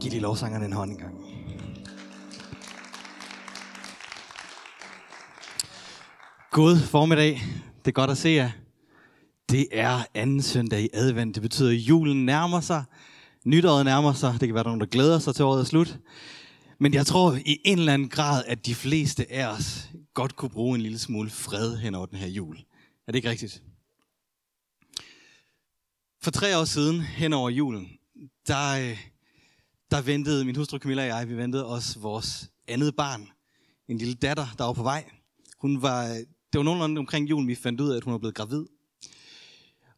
Giv de lovsangerne en hånd engang. God formiddag. Det er godt at se jer. Det er anden søndag i advent. Det betyder, at julen nærmer sig. Nytåret nærmer sig. Det kan være, der er nogen, der glæder sig til året er slut. Men jeg tror i en eller anden grad, at de fleste af os godt kunne bruge en lille smule fred hen over den her jul. Er det ikke rigtigt? For tre år siden, hen over julen, der, øh, der ventede min hustru Camilla og jeg, vi ventede os vores andet barn. En lille datter, der var på vej. Hun var, det var nogenlunde omkring julen, vi fandt ud af, at hun var blevet gravid.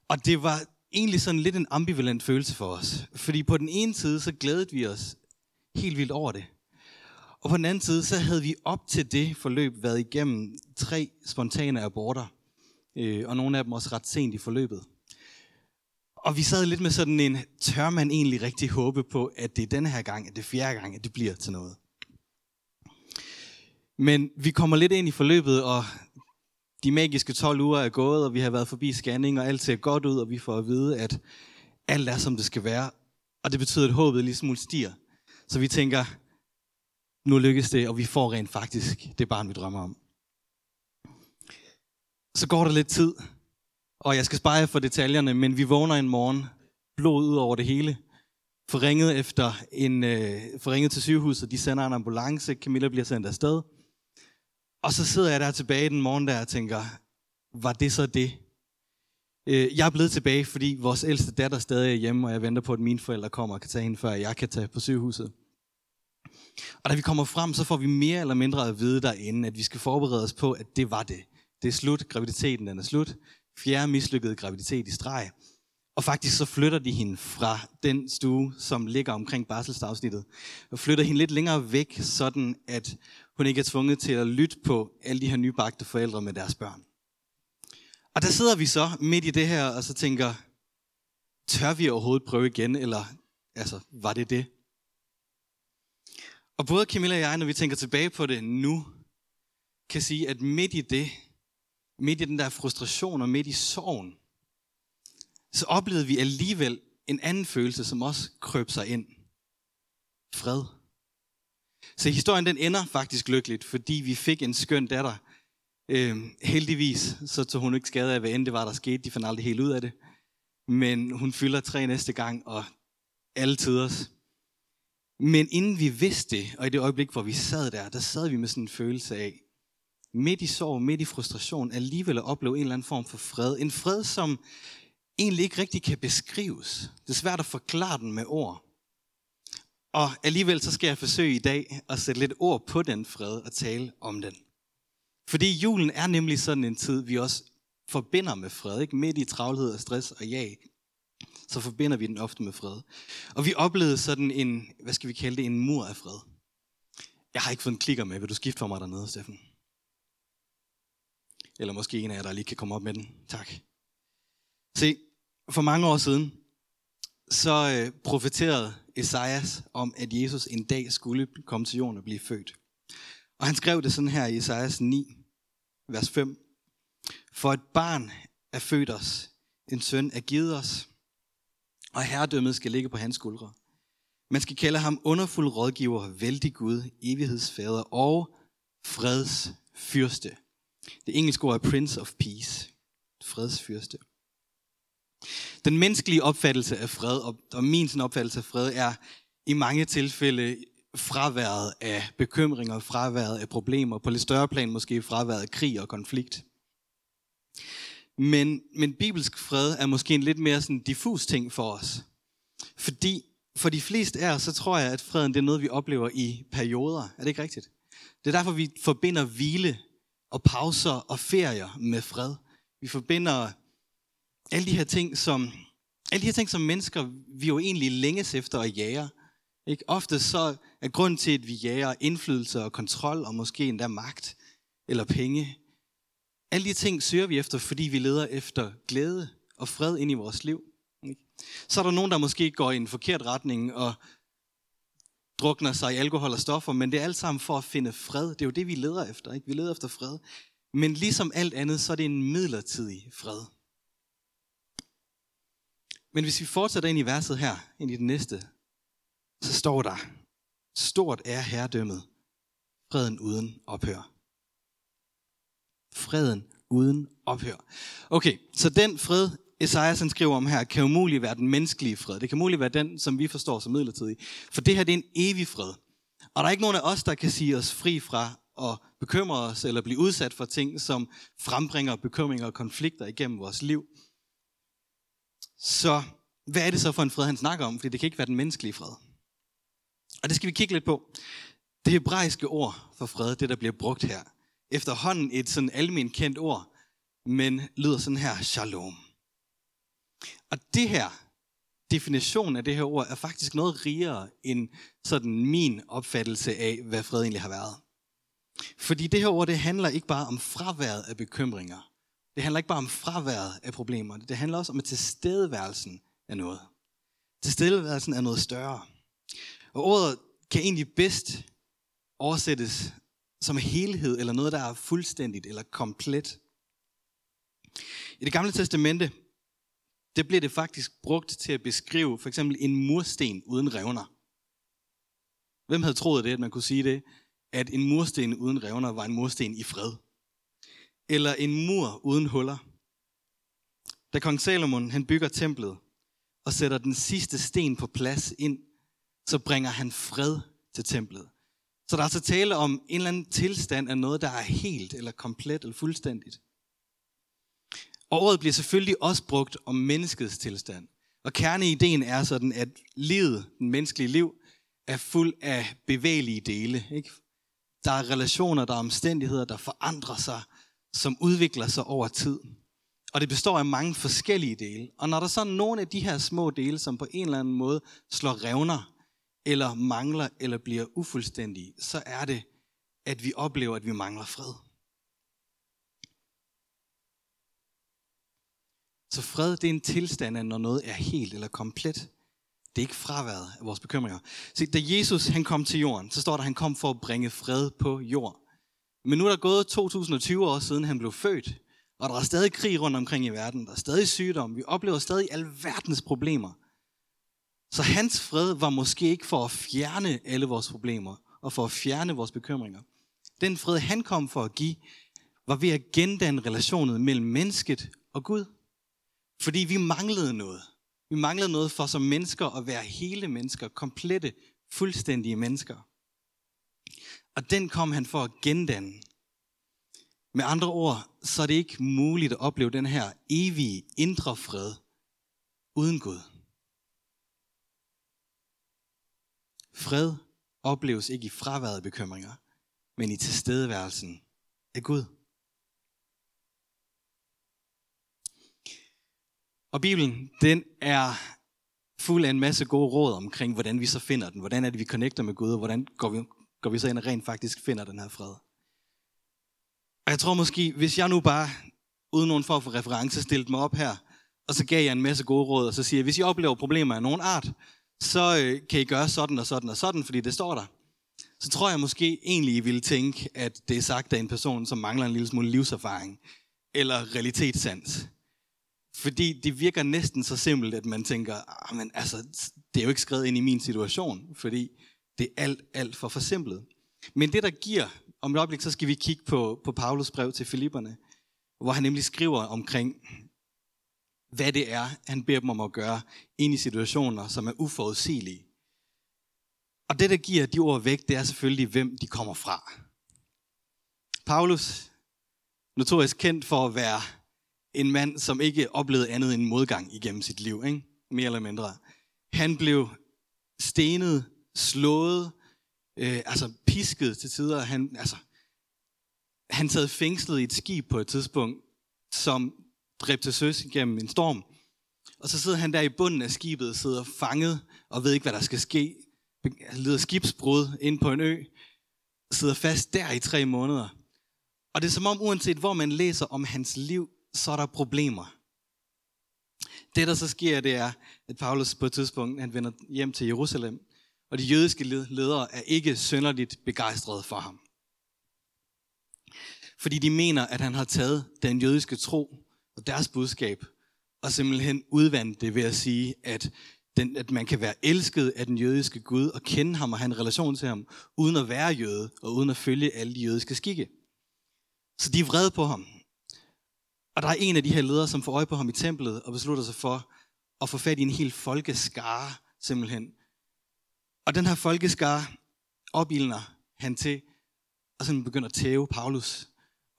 Og det var egentlig sådan lidt en ambivalent følelse for os. Fordi på den ene side, så glædede vi os helt vildt over det. Og på den anden side, så havde vi op til det forløb været igennem tre spontane aborter. Øh, og nogle af dem også ret sent i forløbet. Og vi sad lidt med sådan en, tør man egentlig rigtig håbe på, at det er denne her gang, at det er fjerde gang, at det bliver til noget. Men vi kommer lidt ind i forløbet, og de magiske 12 uger er gået, og vi har været forbi scanning, og alt ser godt ud, og vi får at vide, at alt er, som det skal være. Og det betyder, at håbet lige smule stiger. Så vi tænker, nu lykkes det, og vi får rent faktisk det barn, vi drømmer om. Så går der lidt tid, og jeg skal spare for detaljerne, men vi vågner en morgen, blod ud over det hele, forringet efter en, øh, forringet til sygehuset, de sender en ambulance, Camilla bliver sendt afsted. Og så sidder jeg der tilbage den morgen der og tænker, var det så det? Øh, jeg er blevet tilbage, fordi vores ældste datter stadig er hjemme, og jeg venter på, at mine forældre kommer og kan tage hende, før jeg kan tage på sygehuset. Og da vi kommer frem, så får vi mere eller mindre at vide derinde, at vi skal forberede os på, at det var det. Det er slut, graviditeten den er slut fjerde mislykkede graviditet i streg. Og faktisk så flytter de hende fra den stue, som ligger omkring barselsafsnittet, og flytter hende lidt længere væk, sådan at hun ikke er tvunget til at lytte på alle de her nybagte forældre med deres børn. Og der sidder vi så midt i det her, og så tænker, tør vi overhovedet prøve igen, eller altså, var det det? Og både Camilla og jeg, når vi tænker tilbage på det nu, kan sige, at midt i det, midt i den der frustration og midt i sorgen, så oplevede vi alligevel en anden følelse, som også krøb sig ind. Fred. Så historien den ender faktisk lykkeligt, fordi vi fik en skøn datter. Øh, heldigvis så tog hun ikke skade af, hvad end det var, der skete. De fandt aldrig helt ud af det. Men hun fylder tre næste gang, og alle tiders. Men inden vi vidste det, og i det øjeblik, hvor vi sad der, der sad vi med sådan en følelse af, midt i sorg, midt i frustration, alligevel at opleve en eller anden form for fred. En fred, som egentlig ikke rigtig kan beskrives. Det er svært at forklare den med ord. Og alligevel så skal jeg forsøge i dag at sætte lidt ord på den fred og tale om den. Fordi julen er nemlig sådan en tid, vi også forbinder med fred. Ikke? Midt i travlhed og stress og jag, så forbinder vi den ofte med fred. Og vi oplevede sådan en, hvad skal vi kalde det, en mur af fred. Jeg har ikke fået en klikker med. Vil du skifte for mig dernede, Steffen? Eller måske en af jer, der lige kan komme op med den. Tak. Se, for mange år siden, så øh, profeterede Esajas om, at Jesus en dag skulle komme til jorden og blive født. Og han skrev det sådan her i Esajas 9, vers 5. For et barn er født os, en søn er givet os, og herredømmet skal ligge på hans skuldre. Man skal kalde ham underfuld rådgiver, vældig Gud, evighedsfader og freds fyrste. Det engelske ord er Prince of Peace, fredsfyrste. Den menneskelige opfattelse af fred, og min sådan opfattelse af fred, er i mange tilfælde fraværet af bekymringer, fraværet af problemer, på lidt større plan måske fraværet af krig og konflikt. Men, men bibelsk fred er måske en lidt mere sådan diffus ting for os. Fordi for de fleste af os, så tror jeg, at freden det er noget, vi oplever i perioder. Er det ikke rigtigt? Det er derfor, vi forbinder hvile og pauser og ferier med fred. Vi forbinder alle de her ting, som, alle de her ting, som mennesker, vi jo egentlig længes efter at jage. Ikke? Ofte så er grund til, at vi jager indflydelse og kontrol, og måske endda magt eller penge. Alle de ting søger vi efter, fordi vi leder efter glæde og fred ind i vores liv. Ikke? Så er der nogen, der måske går i en forkert retning og drukner sig i alkohol og stoffer, men det er alt sammen for at finde fred. Det er jo det, vi leder efter. Ikke? Vi leder efter fred. Men ligesom alt andet, så er det en midlertidig fred. Men hvis vi fortsætter ind i verset her, ind i det næste, så står der, stort er herredømmet, freden uden ophør. Freden uden ophør. Okay, så den fred, Esajas han skriver om her, kan umuligt være den menneskelige fred. Det kan umuligt være den, som vi forstår som midlertidig. For det her, det er en evig fred. Og der er ikke nogen af os, der kan sige os fri fra at bekymre os, eller blive udsat for ting, som frembringer bekymringer og konflikter igennem vores liv. Så hvad er det så for en fred, han snakker om? Fordi det kan ikke være den menneskelige fred. Og det skal vi kigge lidt på. Det hebraiske ord for fred, det der bliver brugt her, efterhånden et sådan almindeligt kendt ord, men lyder sådan her, shalom. Og det her, definition af det her ord, er faktisk noget rigere end sådan min opfattelse af, hvad fred egentlig har været. Fordi det her ord, det handler ikke bare om fraværet af bekymringer. Det handler ikke bare om fraværet af problemer. Det handler også om tilstedeværelsen af noget. Tilstedeværelsen er noget større. Og ordet kan egentlig bedst oversættes som helhed, eller noget, der er fuldstændigt eller komplet. I det gamle testamente, det bliver det faktisk brugt til at beskrive for eksempel en mursten uden revner. Hvem havde troet det, at man kunne sige det? At en mursten uden revner var en mursten i fred. Eller en mur uden huller. Da kong Salomon han bygger templet og sætter den sidste sten på plads ind, så bringer han fred til templet. Så der er altså tale om en eller anden tilstand af noget, der er helt eller komplet eller fuldstændigt. Og ordet bliver selvfølgelig også brugt om menneskets tilstand. Og kerneideen er sådan, at livet, den menneskelige liv, er fuld af bevægelige dele. Ikke? Der er relationer, der er omstændigheder, der forandrer sig, som udvikler sig over tid. Og det består af mange forskellige dele. Og når der så er nogle af de her små dele, som på en eller anden måde slår revner, eller mangler, eller bliver ufuldstændige, så er det, at vi oplever, at vi mangler fred. Så fred, det er en tilstand af, når noget er helt eller komplet. Det er ikke fraværet af vores bekymringer. Se, da Jesus han kom til jorden, så står der, at han kom for at bringe fred på jord. Men nu er der gået 2020 år siden, han blev født. Og der er stadig krig rundt omkring i verden. Der er stadig sygdom. Vi oplever stadig alverdens problemer. Så hans fred var måske ikke for at fjerne alle vores problemer og for at fjerne vores bekymringer. Den fred, han kom for at give, var ved at gendanne relationen mellem mennesket og Gud. Fordi vi manglede noget. Vi manglede noget for som mennesker at være hele mennesker, komplette, fuldstændige mennesker. Og den kom han for at gendanne. Med andre ord, så er det ikke muligt at opleve den her evige indre fred uden Gud. Fred opleves ikke i fraværet af bekymringer, men i tilstedeværelsen af Gud. Og Bibelen, den er fuld af en masse gode råd omkring, hvordan vi så finder den. Hvordan er det, vi connecter med Gud, og hvordan går vi, går vi så ind og rent faktisk finder den her fred. Og jeg tror måske, hvis jeg nu bare, uden nogen form for reference, stillede mig op her, og så gav jeg en masse gode råd, og så siger jeg, hvis I oplever problemer af nogen art, så øh, kan I gøre sådan og sådan og sådan, fordi det står der. Så tror jeg måske egentlig, I ville tænke, at det er sagt af en person, som mangler en lille smule livserfaring, eller realitetssans. Fordi det virker næsten så simpelt, at man tænker, ah, men altså, det er jo ikke skrevet ind i min situation, fordi det er alt, alt for forsimplet. Men det, der giver, om et øjeblik, så skal vi kigge på, på Paulus brev til Filipperne, hvor han nemlig skriver omkring, hvad det er, han beder dem om at gøre ind i situationer, som er uforudsigelige. Og det, der giver de ord væk, det er selvfølgelig, hvem de kommer fra. Paulus, notorisk kendt for at være en mand, som ikke oplevede andet end modgang igennem sit liv, ikke? mere eller mindre. Han blev stenet, slået, øh, altså pisket til tider. Han, altså, han sad fængslet i et skib på et tidspunkt, som dræbte til søs igennem en storm. Og så sidder han der i bunden af skibet, sidder fanget og ved ikke, hvad der skal ske. Han altså, lider skibsbrud ind på en ø, sidder fast der i tre måneder. Og det er som om, uanset hvor man læser om hans liv, så er der problemer. Det, der så sker, det er, at Paulus på et tidspunkt, han vender hjem til Jerusalem, og de jødiske ledere er ikke synderligt begejstrede for ham. Fordi de mener, at han har taget den jødiske tro og deres budskab, og simpelthen udvandt det ved at sige, at den, at man kan være elsket af den jødiske Gud og kende ham og have en relation til ham, uden at være jøde og uden at følge alle de jødiske skikke. Så de er vrede på ham. Og der er en af de her ledere, som får øje på ham i templet og beslutter sig for at få fat i en hel folkeskare simpelthen. Og den her folkeskare opildner han til og så begynder at tæve Paulus.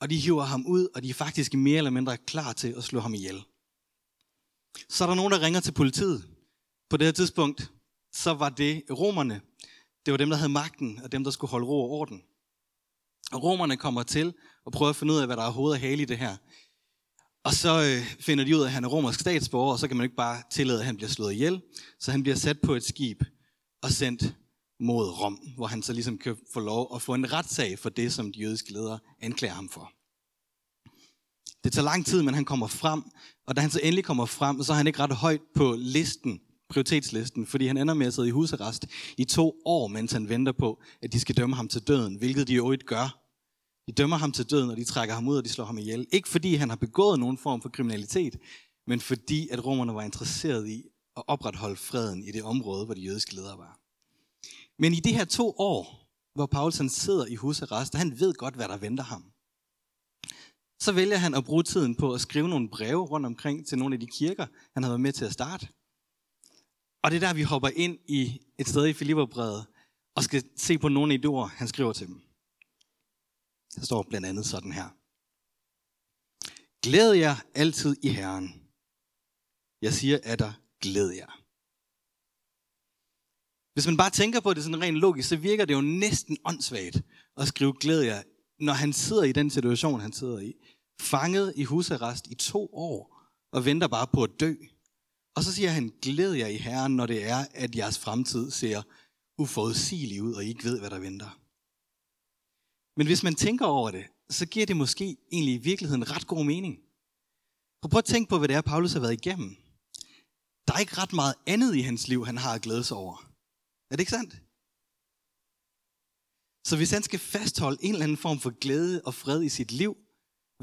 Og de hiver ham ud, og de er faktisk mere eller mindre klar til at slå ham ihjel. Så er der nogen, der ringer til politiet. På det her tidspunkt, så var det romerne. Det var dem, der havde magten, og dem, der skulle holde ro og orden. Og romerne kommer til og prøver at finde ud af, hvad der er hoved og hale i det her. Og så øh, finder de ud af, at han er romersk statsborger, og så kan man ikke bare tillade, at han bliver slået ihjel. Så han bliver sat på et skib og sendt mod Rom, hvor han så ligesom kan få lov at få en retssag for det, som de jødiske ledere anklager ham for. Det tager lang tid, men han kommer frem, og da han så endelig kommer frem, så er han ikke ret højt på listen, prioritetslisten, fordi han ender med at sidde i husarrest i to år, mens han venter på, at de skal dømme ham til døden, hvilket de jo ikke gør. De dømmer ham til døden, og de trækker ham ud, og de slår ham ihjel. Ikke fordi han har begået nogen form for kriminalitet, men fordi at romerne var interesseret i at opretholde freden i det område, hvor de jødiske ledere var. Men i de her to år, hvor Paulus han sidder i husarrest, og han ved godt, hvad der venter ham, så vælger han at bruge tiden på at skrive nogle breve rundt omkring til nogle af de kirker, han havde været med til at starte. Og det er der, vi hopper ind i et sted i Filipperbrevet, og skal se på nogle af de ord, han skriver til dem. Der står blandt andet sådan her. Glæd jer altid i Herren. Jeg siger at der glæd jer. Hvis man bare tænker på det sådan rent logisk, så virker det jo næsten åndssvagt at skrive glæd jer, når han sidder i den situation, han sidder i. Fanget i husarrest i to år, og venter bare på at dø. Og så siger han, glæd jer i Herren, når det er, at jeres fremtid ser uforudsigelig ud, og I ikke ved, hvad der venter. Men hvis man tænker over det, så giver det måske egentlig i virkeligheden ret god mening. For prøv at tænke på, hvad det er, Paulus har været igennem. Der er ikke ret meget andet i hans liv, han har at glæde sig over. Er det ikke sandt? Så hvis han skal fastholde en eller anden form for glæde og fred i sit liv,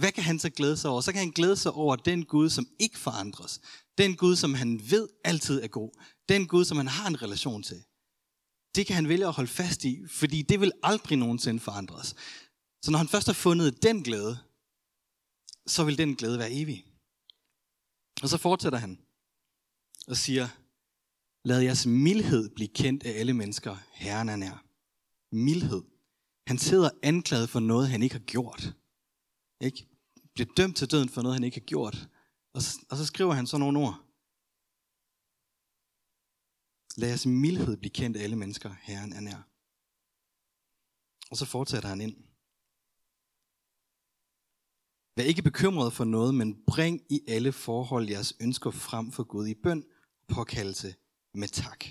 hvad kan han så glæde sig over? Så kan han glæde sig over den Gud, som ikke forandres. Den Gud, som han ved altid er god. Den Gud, som han har en relation til. Det kan han vælge at holde fast i, fordi det vil aldrig nogensinde forandres. Så når han først har fundet den glæde, så vil den glæde være evig. Og så fortsætter han og siger, Lad jeres mildhed blive kendt af alle mennesker. Herren er nær. Mildhed. Han sidder anklaget for noget, han ikke har gjort. Ikke? Bliver dømt til døden for noget, han ikke har gjort. Og så, og så skriver han sådan nogle ord. Lad jeres mildhed blive kendt af alle mennesker. Herren er nær. Og så fortsætter han ind. Vær ikke bekymret for noget, men bring i alle forhold jeres ønsker frem for Gud i bøn, og påkaldelse med tak.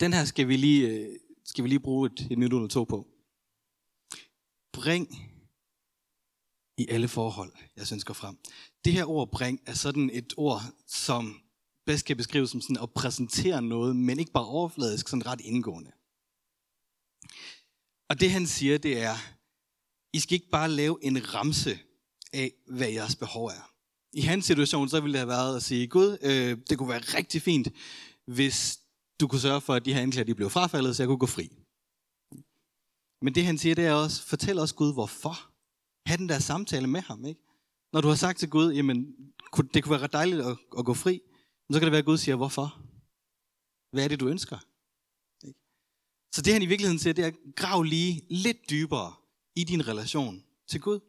Den her skal vi lige, øh, skal vi lige bruge et, et nyt eller to på. Bring i alle forhold, jeg synes går frem. Det her ord bring er sådan et ord, som bedst kan beskrives som sådan at præsentere noget, men ikke bare overfladisk, sådan ret indgående. Og det han siger, det er, I skal ikke bare lave en ramse af, hvad jeres behov er i hans situation, så ville det have været at sige, Gud, øh, det kunne være rigtig fint, hvis du kunne sørge for, at de her anklager de blev frafaldet, så jeg kunne gå fri. Men det han siger, det er også, fortæl os Gud, hvorfor. Ha' den der samtale med ham, ikke? Når du har sagt til Gud, jamen, det kunne være ret dejligt at, at gå fri, så kan det være, at Gud siger, hvorfor? Hvad er det, du ønsker? Så det han i virkeligheden siger, det er, grav lige lidt dybere i din relation til Gud.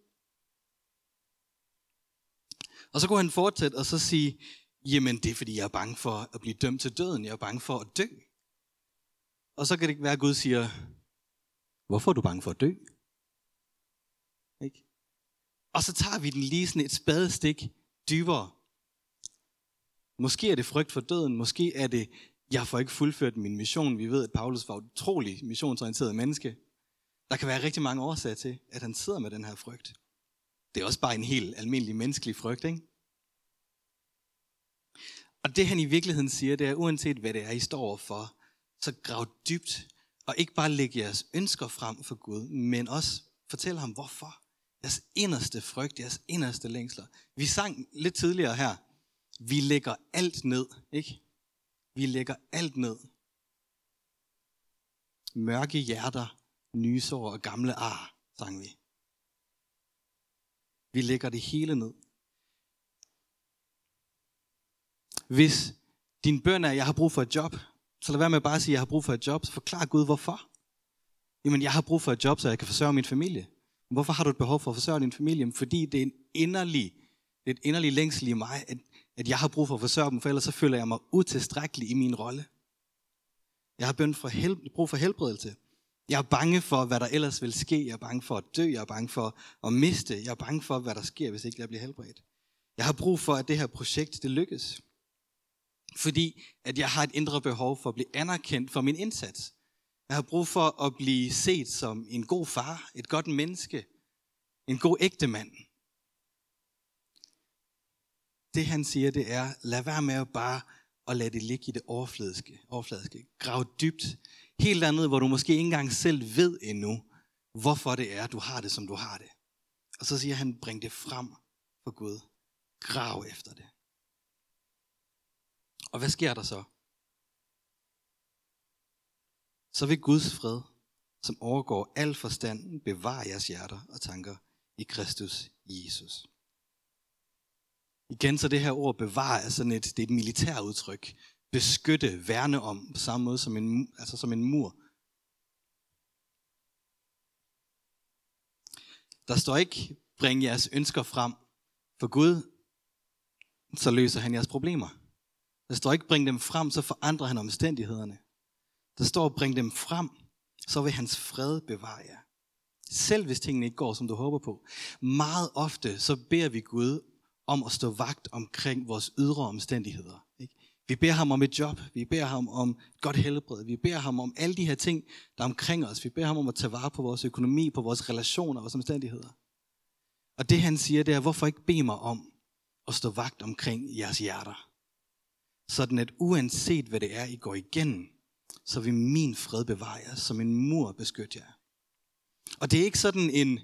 Og så kunne han fortsætte og så sige, jamen det er fordi jeg er bange for at blive dømt til døden, jeg er bange for at dø. Og så kan det ikke være, at Gud siger, hvorfor er du bange for at dø? Ikke? Og så tager vi den lige sådan et spadestik dybere. Måske er det frygt for døden, måske er det, jeg får ikke fuldført min mission. Vi ved, at Paulus var utrolig missionsorienteret menneske. Der kan være rigtig mange årsager til, at han sidder med den her frygt. Det er også bare en helt almindelig menneskelig frygt, ikke? Og det han i virkeligheden siger, det er, uanset hvad det er, I står for, så grav dybt, og ikke bare lægge jeres ønsker frem for Gud, men også fortæl ham, hvorfor. Jeres inderste frygt, jeres inderste længsler. Vi sang lidt tidligere her, vi lægger alt ned, ikke? Vi lægger alt ned. Mørke hjerter, nysår og gamle ar, sang vi. Vi lægger det hele ned. Hvis din bøn er, at jeg har brug for et job, så lad være med bare at sige, at jeg har brug for et job. Så forklar Gud, hvorfor. Jamen, jeg har brug for et job, så jeg kan forsørge min familie. Hvorfor har du et behov for at forsørge din familie? Fordi det er en inderlig, det er et inderlig længsel i mig, at, at jeg har brug for at forsørge dem, for ellers så føler jeg mig utilstrækkelig i min rolle. Jeg har bøn for hel, brug for helbredelse. Jeg er bange for, hvad der ellers vil ske. Jeg er bange for at dø. Jeg er bange for at miste. Jeg er bange for, hvad der sker, hvis ikke jeg bliver helbredt. Jeg har brug for, at det her projekt det lykkes. Fordi at jeg har et indre behov for at blive anerkendt for min indsats. Jeg har brug for at blive set som en god far, et godt menneske, en god ægte mand. Det han siger, det er, lad være med at bare at lade det ligge i det overfladiske. overfladiske. Grav dybt. Helt andet, hvor du måske ikke engang selv ved endnu, hvorfor det er, du har det, som du har det. Og så siger han, bring det frem for Gud. Grav efter det. Og hvad sker der så? Så vil Guds fred, som overgår al forstand, bevare jeres hjerter og tanker i Kristus Jesus. Igen så det her ord bevare er sådan et, det er et militær udtryk. Beskytte, værne om, på samme måde som en, altså som en mur. Der står ikke, bring jeres ønsker frem for Gud, så løser han jeres problemer. Der står ikke, bring dem frem, så forandrer han omstændighederne. Der står, bring dem frem, så vil hans fred bevare jer. Selv hvis tingene ikke går, som du håber på. Meget ofte, så beder vi Gud om at stå vagt omkring vores ydre omstændigheder. Ikke? Vi beder ham om et job, vi beder ham om godt helbred, vi beder ham om alle de her ting, der er omkring os. Vi beder ham om at tage vare på vores økonomi, på vores relationer og vores omstændigheder. Og det han siger, det er, hvorfor ikke bede mig om at stå vagt omkring jeres hjerter? Sådan at uanset hvad det er, I går igennem, så vil min fred bevare jer, som en mur beskytte jer. Og det er ikke sådan en,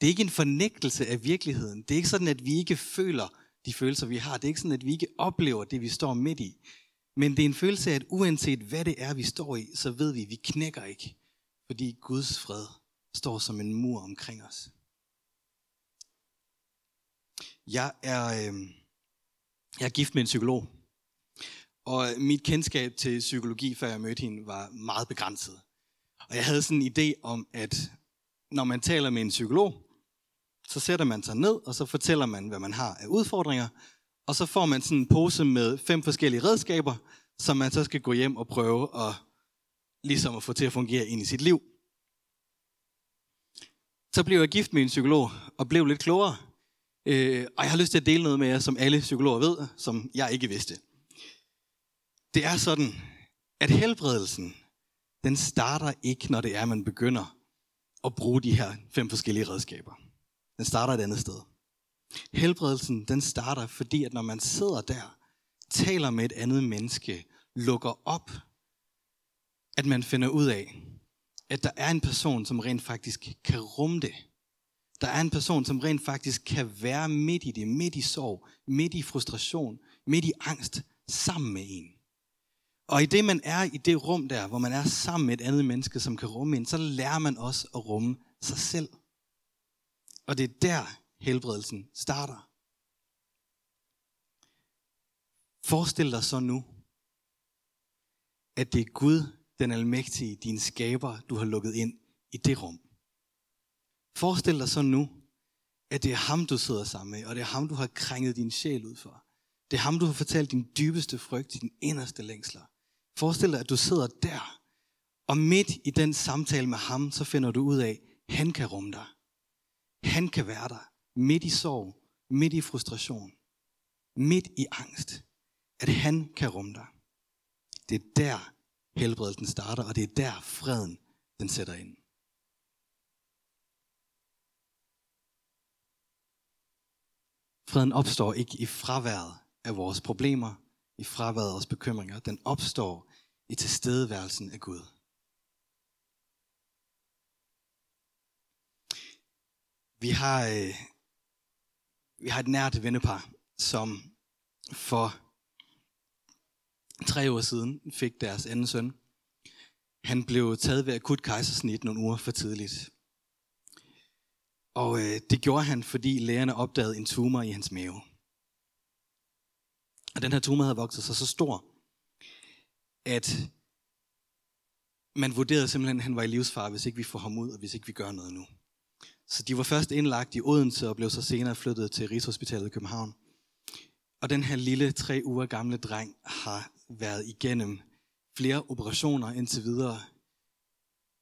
det er ikke en fornægtelse af virkeligheden. Det er ikke sådan, at vi ikke føler de følelser, vi har. Det er ikke sådan, at vi ikke oplever det, vi står midt i. Men det er en følelse af, at uanset hvad det er, vi står i, så ved vi, at vi knækker ikke. Fordi Guds fred står som en mur omkring os. Jeg er, øh, jeg er gift med en psykolog. Og mit kendskab til psykologi, før jeg mødte hende, var meget begrænset. Og jeg havde sådan en idé om, at når man taler med en psykolog, så sætter man sig ned, og så fortæller man, hvad man har af udfordringer. Og så får man sådan en pose med fem forskellige redskaber, som man så skal gå hjem og prøve at, ligesom at få til at fungere ind i sit liv. Så blev jeg gift med en psykolog, og blev lidt klogere. Øh, og jeg har lyst til at dele noget med jer, som alle psykologer ved, som jeg ikke vidste. Det er sådan, at helbredelsen, den starter ikke, når det er, man begynder at bruge de her fem forskellige redskaber. Den starter et andet sted. Helbredelsen, den starter, fordi at når man sidder der, taler med et andet menneske, lukker op, at man finder ud af, at der er en person, som rent faktisk kan rumme det. Der er en person, som rent faktisk kan være midt i det, midt i sorg, midt i frustration, midt i angst, sammen med en. Og i det, man er i det rum der, hvor man er sammen med et andet menneske, som kan rumme en, så lærer man også at rumme sig selv. Og det er der, helbredelsen starter. Forestil dig så nu, at det er Gud, den almægtige, din skaber, du har lukket ind i det rum. Forestil dig så nu, at det er ham, du sidder sammen med, og det er ham, du har krænget din sjæl ud for. Det er ham, du har fortalt din dybeste frygt, din inderste længsler. Forestil dig, at du sidder der, og midt i den samtale med ham, så finder du ud af, at han kan rumme dig. Han kan være der, midt i sorg, midt i frustration, midt i angst. At han kan rumme dig. Det er der helbredelsen starter, og det er der freden den sætter ind. Freden opstår ikke i fraværet af vores problemer, i fraværets af bekymringer. Den opstår i tilstedeværelsen af Gud. Vi har, øh, vi har et nært vennepar, som for tre år siden fik deres anden søn. Han blev taget ved akut kejsersnit nogle uger for tidligt. Og øh, det gjorde han, fordi lægerne opdagede en tumor i hans mave. Og den her tumor havde vokset sig så stor, at man vurderede simpelthen, at han var i livsfare, hvis ikke vi får ham ud, og hvis ikke vi gør noget nu. Så de var først indlagt i Odense og blev så senere flyttet til Rigshospitalet i København. Og den her lille tre uger gamle dreng har været igennem flere operationer indtil videre.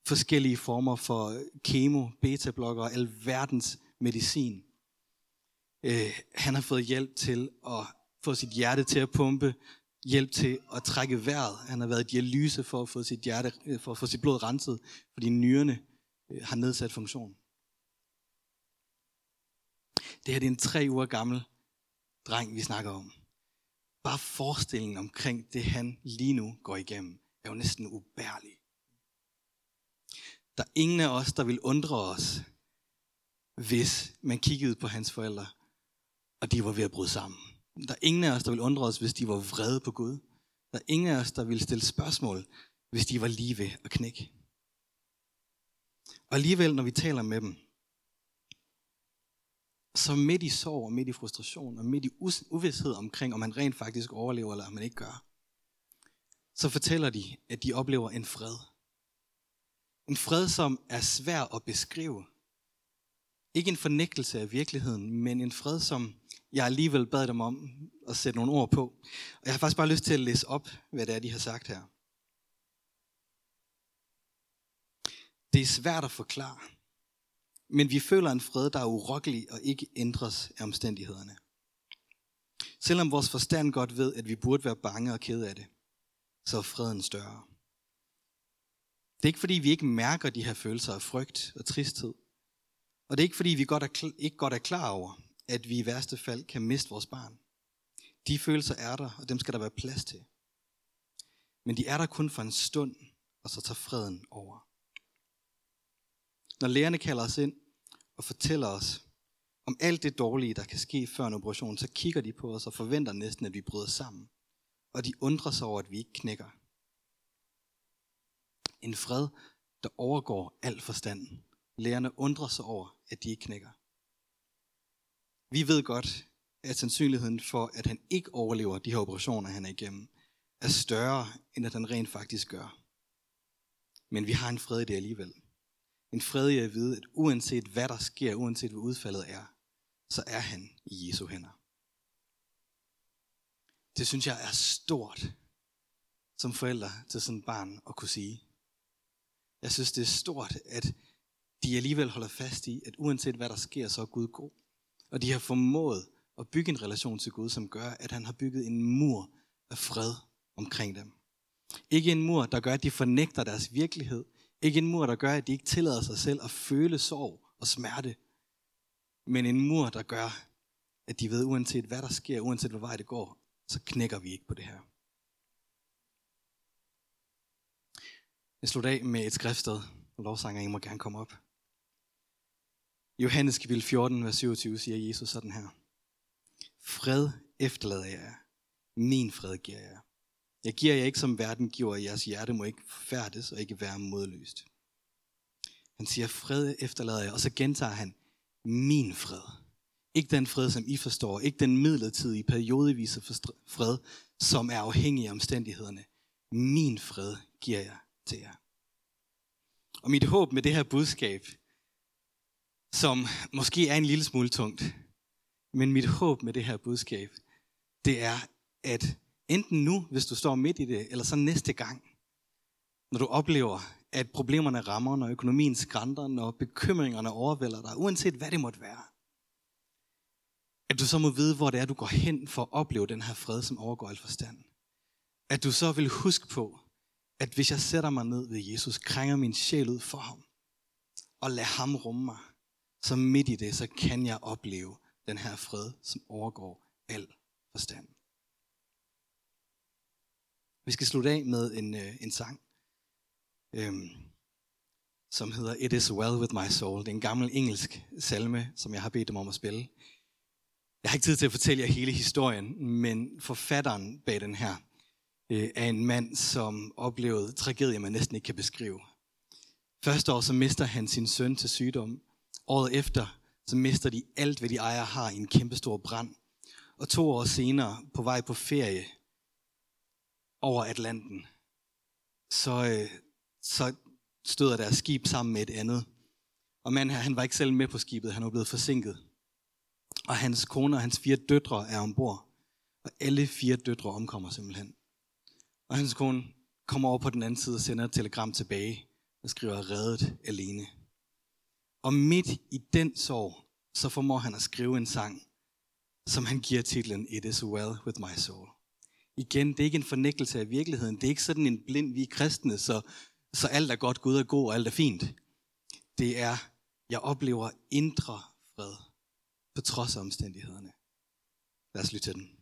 Forskellige former for kemo, beta-blokker og alverdens medicin. Øh, han har fået hjælp til at få sit hjerte til at pumpe, hjælp til at trække vejret. Han har været i dialyse for at få sit, hjerte, øh, for at få sit blod renset, fordi nyrerne øh, har nedsat funktion. Det her det er en tre uger gammel dreng, vi snakker om. Bare forestillingen omkring det, han lige nu går igennem, er jo næsten ubærlig. Der er ingen af os, der vil undre os, hvis man kiggede på hans forældre, og de var ved at bryde sammen. Der er ingen af os, der vil undre os, hvis de var vrede på Gud. Der er ingen af os, der vil stille spørgsmål, hvis de var lige ved at knække. Og alligevel, når vi taler med dem, så midt i sorg og midt i frustration og midt i uvidshed omkring, om man rent faktisk overlever, eller om man ikke gør, så fortæller de, at de oplever en fred. En fred, som er svær at beskrive. Ikke en fornægtelse af virkeligheden, men en fred, som jeg alligevel bad dem om at sætte nogle ord på. Og jeg har faktisk bare lyst til at læse op, hvad det er, de har sagt her. Det er svært at forklare, men vi føler en fred, der er urokkelig og ikke ændres af omstændighederne. Selvom vores forstand godt ved, at vi burde være bange og kede af det, så er freden større. Det er ikke fordi, vi ikke mærker de her følelser af frygt og tristhed. Og det er ikke fordi, vi godt er, ikke godt er klar over, at vi i værste fald kan miste vores barn. De følelser er der, og dem skal der være plads til. Men de er der kun for en stund, og så tager freden over. Når lægerne kalder os ind og fortæller os om alt det dårlige, der kan ske før en operation, så kigger de på os og forventer næsten, at vi bryder sammen. Og de undrer sig over, at vi ikke knækker. En fred, der overgår al forstand. Lærerne undrer sig over, at de ikke knækker. Vi ved godt, at sandsynligheden for, at han ikke overlever de her operationer, han er igennem, er større, end at han rent faktisk gør. Men vi har en fred i det alligevel. En fred i at vide, at uanset hvad der sker, uanset hvad udfaldet er, så er han i Jesu hænder. Det synes jeg er stort som forældre til sådan et barn at kunne sige. Jeg synes, det er stort, at de alligevel holder fast i, at uanset hvad der sker, så er Gud god. Og de har formået at bygge en relation til Gud, som gør, at han har bygget en mur af fred omkring dem. Ikke en mur, der gør, at de fornægter deres virkelighed. Ikke en mur, der gør, at de ikke tillader sig selv at føle sorg og smerte. Men en mur, der gør, at de ved, uanset hvad der sker, uanset hvor vej det går, så knækker vi ikke på det her. Jeg slutter af med et skriftsted, og lovsanger, I må gerne komme op. Johannes kapitel 14, vers 27 siger Jesus sådan her. Fred efterlader jeg jer. Min fred giver jeg jer. Jeg giver jer ikke som verden giver, jeres hjerte må ikke færdes og ikke være modløst. Han siger, fred efterlader jeg, og så gentager han, min fred. Ikke den fred, som I forstår. Ikke den midlertidige, periodevise fred, som er afhængig af omstændighederne. Min fred giver jeg til jer. Og mit håb med det her budskab, som måske er en lille smule tungt. Men mit håb med det her budskab, det er, at enten nu, hvis du står midt i det, eller så næste gang, når du oplever, at problemerne rammer, når økonomien skrænter, når bekymringerne overvælder dig, uanset hvad det måtte være, at du så må vide, hvor det er, du går hen for at opleve den her fred, som overgår al forstand. At du så vil huske på, at hvis jeg sætter mig ned ved Jesus, krænger min sjæl ud for ham, og lad ham rumme mig, så midt i det, så kan jeg opleve den her fred, som overgår al forstand. Vi skal slutte af med en, øh, en sang, øhm, som hedder It is well with my soul. Det er en gammel engelsk salme, som jeg har bedt dem om at spille. Jeg har ikke tid til at fortælle jer hele historien, men forfatteren bag den her øh, er en mand, som oplevede tragedier, man næsten ikke kan beskrive. Første år så mister han sin søn til sygdom. Året efter så mister de alt, hvad de ejer har i en kæmpestor brand. Og to år senere, på vej på ferie over Atlanten, så, øh, så støder deres skib sammen med et andet. Og manden her, han var ikke selv med på skibet, han var blevet forsinket. Og hans kone og hans fire døtre er ombord. Og alle fire døtre omkommer simpelthen. Og hans kone kommer over på den anden side og sender et telegram tilbage og skriver reddet alene. Og midt i den sorg, så formår han at skrive en sang, som han giver titlen It is well with my soul. Igen, det er ikke en fornægtelse af virkeligheden. Det er ikke sådan en blind, vi er kristne, så, så alt er godt, Gud er god og alt er fint. Det er, jeg oplever indre fred på trods af omstændighederne. Lad os lytte til den.